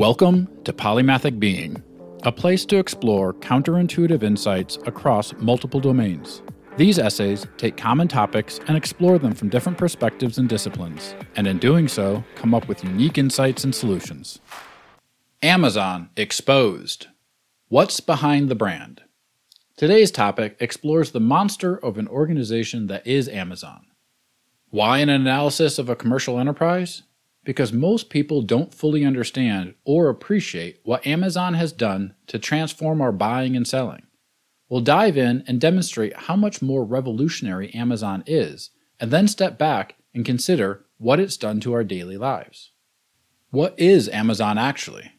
Welcome to Polymathic Being, a place to explore counterintuitive insights across multiple domains. These essays take common topics and explore them from different perspectives and disciplines, and in doing so, come up with unique insights and solutions. Amazon Exposed What's Behind the Brand? Today's topic explores the monster of an organization that is Amazon. Why an analysis of a commercial enterprise? Because most people don't fully understand or appreciate what Amazon has done to transform our buying and selling. We'll dive in and demonstrate how much more revolutionary Amazon is, and then step back and consider what it's done to our daily lives. What is Amazon actually?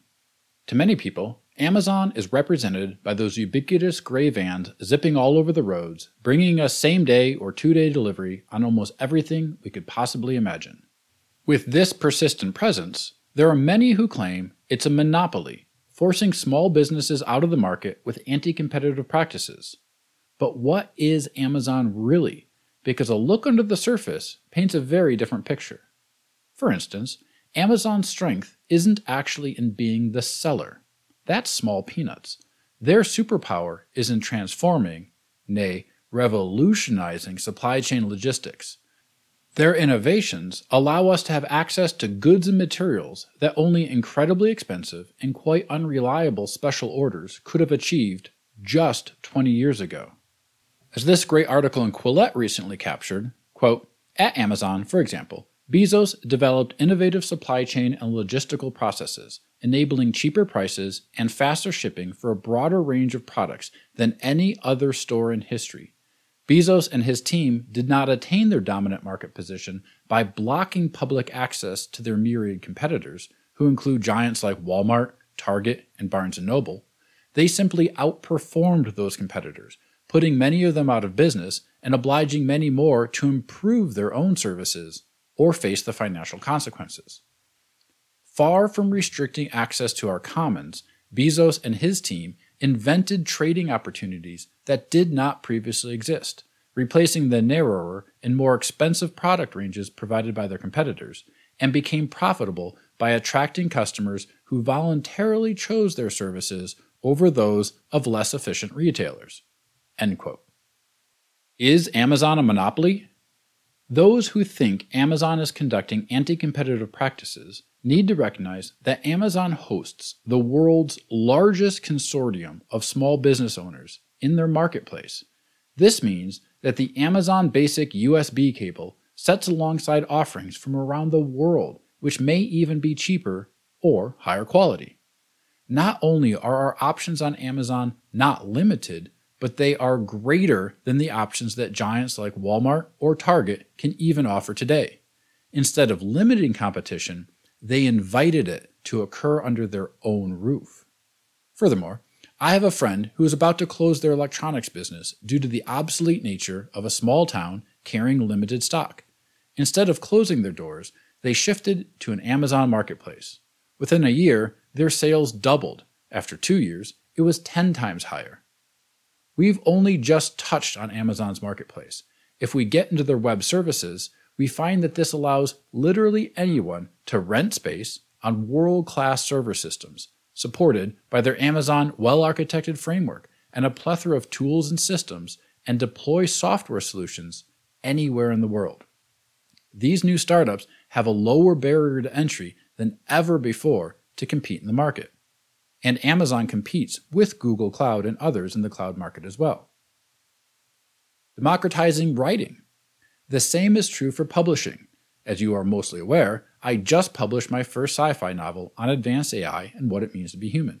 To many people, Amazon is represented by those ubiquitous gray vans zipping all over the roads, bringing us same day or two day delivery on almost everything we could possibly imagine. With this persistent presence, there are many who claim it's a monopoly, forcing small businesses out of the market with anti competitive practices. But what is Amazon really? Because a look under the surface paints a very different picture. For instance, Amazon's strength isn't actually in being the seller. That's small peanuts. Their superpower is in transforming, nay, revolutionizing supply chain logistics their innovations allow us to have access to goods and materials that only incredibly expensive and quite unreliable special orders could have achieved just 20 years ago. As this great article in Quillette recently captured, quote, at Amazon, for example, Bezos developed innovative supply chain and logistical processes, enabling cheaper prices and faster shipping for a broader range of products than any other store in history, Bezos and his team did not attain their dominant market position by blocking public access to their myriad competitors, who include giants like Walmart, Target, and Barnes & Noble. They simply outperformed those competitors, putting many of them out of business and obliging many more to improve their own services or face the financial consequences. Far from restricting access to our commons, Bezos and his team invented trading opportunities that did not previously exist, replacing the narrower and more expensive product ranges provided by their competitors, and became profitable by attracting customers who voluntarily chose their services over those of less efficient retailers. Is Amazon a monopoly? Those who think Amazon is conducting anti competitive practices need to recognize that Amazon hosts the world's largest consortium of small business owners in their marketplace. This means that the Amazon Basic USB cable sets alongside offerings from around the world, which may even be cheaper or higher quality. Not only are our options on Amazon not limited, but they are greater than the options that giants like Walmart or Target can even offer today. Instead of limiting competition, they invited it to occur under their own roof. Furthermore, I have a friend who is about to close their electronics business due to the obsolete nature of a small town carrying limited stock. Instead of closing their doors, they shifted to an Amazon marketplace. Within a year, their sales doubled. After two years, it was 10 times higher. We've only just touched on Amazon's marketplace. If we get into their web services, we find that this allows literally anyone to rent space on world class server systems supported by their Amazon well architected framework and a plethora of tools and systems, and deploy software solutions anywhere in the world. These new startups have a lower barrier to entry than ever before to compete in the market. And Amazon competes with Google Cloud and others in the cloud market as well. Democratizing writing. The same is true for publishing. As you are mostly aware, I just published my first sci fi novel on advanced AI and what it means to be human.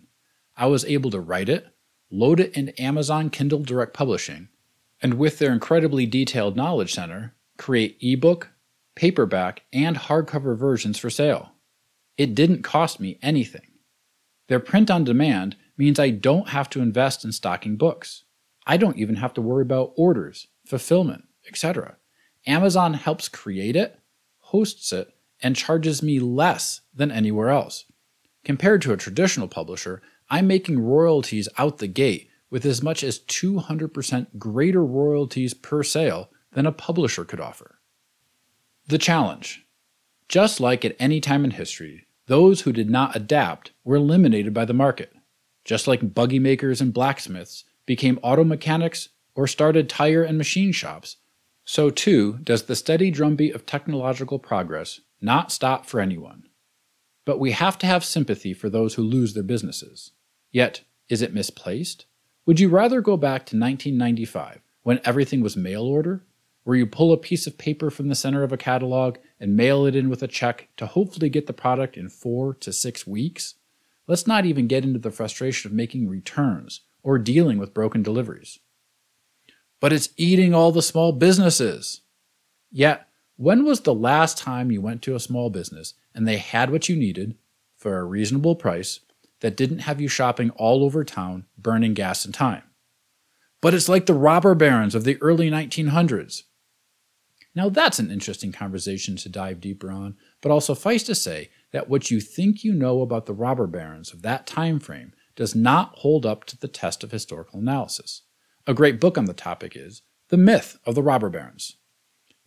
I was able to write it, load it in Amazon Kindle Direct Publishing, and with their incredibly detailed Knowledge Center, create ebook, paperback, and hardcover versions for sale. It didn't cost me anything. Their print on demand means I don't have to invest in stocking books. I don't even have to worry about orders, fulfillment, etc. Amazon helps create it, hosts it, and charges me less than anywhere else. Compared to a traditional publisher, I'm making royalties out the gate with as much as 200% greater royalties per sale than a publisher could offer. The challenge. Just like at any time in history, Those who did not adapt were eliminated by the market, just like buggy makers and blacksmiths became auto mechanics or started tire and machine shops. So too does the steady drumbeat of technological progress not stop for anyone. But we have to have sympathy for those who lose their businesses. Yet, is it misplaced? Would you rather go back to 1995 when everything was mail order, where you pull a piece of paper from the center of a catalog and mail it in with a check to hopefully get the product in four to six weeks? Let's not even get into the frustration of making returns or dealing with broken deliveries. But it's eating all the small businesses. Yet, when was the last time you went to a small business and they had what you needed for a reasonable price that didn't have you shopping all over town, burning gas and time? But it's like the robber barons of the early 1900s. Now, that's an interesting conversation to dive deeper on, but I'll suffice to say that what you think you know about the robber barons of that time frame does not hold up to the test of historical analysis. A great book on the topic is The Myth of the Robber Barons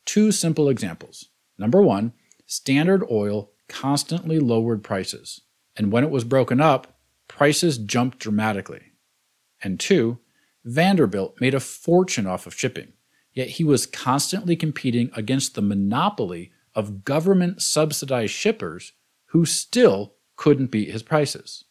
Two simple examples. Number one, Standard Oil constantly lowered prices, and when it was broken up, prices jumped dramatically. And two, Vanderbilt made a fortune off of shipping, yet he was constantly competing against the monopoly of government subsidized shippers who still couldn't beat his prices.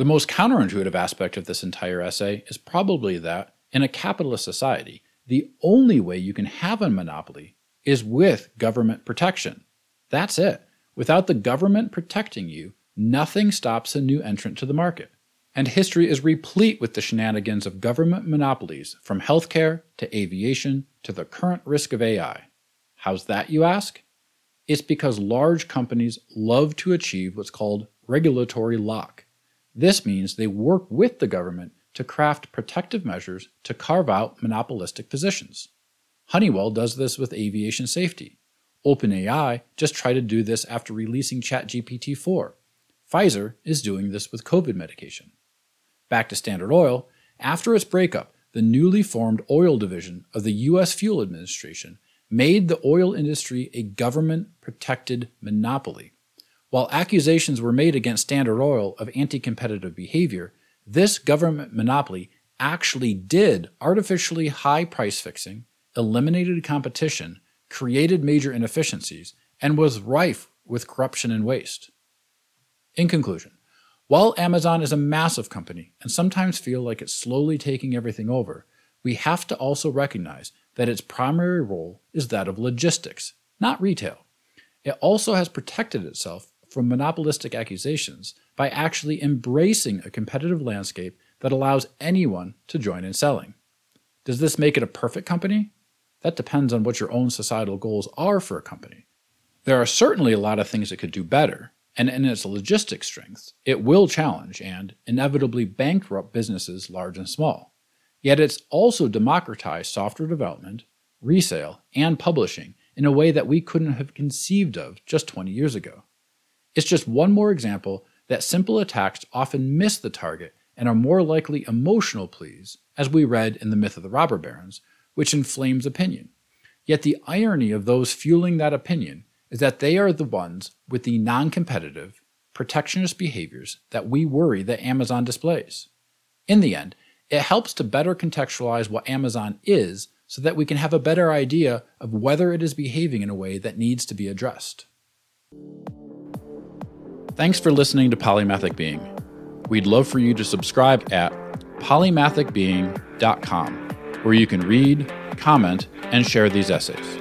The most counterintuitive aspect of this entire essay is probably that, in a capitalist society, the only way you can have a monopoly is with government protection. That's it. Without the government protecting you, nothing stops a new entrant to the market. And history is replete with the shenanigans of government monopolies, from healthcare to aviation to the current risk of AI. How's that, you ask? It's because large companies love to achieve what's called regulatory lock. This means they work with the government to craft protective measures to carve out monopolistic positions. Honeywell does this with aviation safety. OpenAI just tried to do this after releasing ChatGPT 4. Pfizer is doing this with COVID medication. Back to Standard Oil, after its breakup, the newly formed oil division of the U.S. Fuel Administration made the oil industry a government protected monopoly. While accusations were made against Standard Oil of anti competitive behavior, this government monopoly actually did artificially high price fixing, eliminated competition, created major inefficiencies, and was rife with corruption and waste. In conclusion, while Amazon is a massive company and sometimes feel like it's slowly taking everything over, we have to also recognize that its primary role is that of logistics, not retail. It also has protected itself from monopolistic accusations by actually embracing a competitive landscape that allows anyone to join in selling. Does this make it a perfect company? That depends on what your own societal goals are for a company. There are certainly a lot of things it could do better, and in its logistic strengths, it will challenge and inevitably bankrupt businesses large and small. Yet it's also democratized software development, resale, and publishing in a way that we couldn't have conceived of just 20 years ago. It's just one more example that simple attacks often miss the target and are more likely emotional pleas, as we read in The Myth of the Robber Barons, which inflames opinion. Yet the irony of those fueling that opinion is that they are the ones with the non competitive, protectionist behaviors that we worry that Amazon displays. In the end, it helps to better contextualize what Amazon is so that we can have a better idea of whether it is behaving in a way that needs to be addressed. Thanks for listening to Polymathic Being. We'd love for you to subscribe at polymathicbeing.com, where you can read, comment, and share these essays.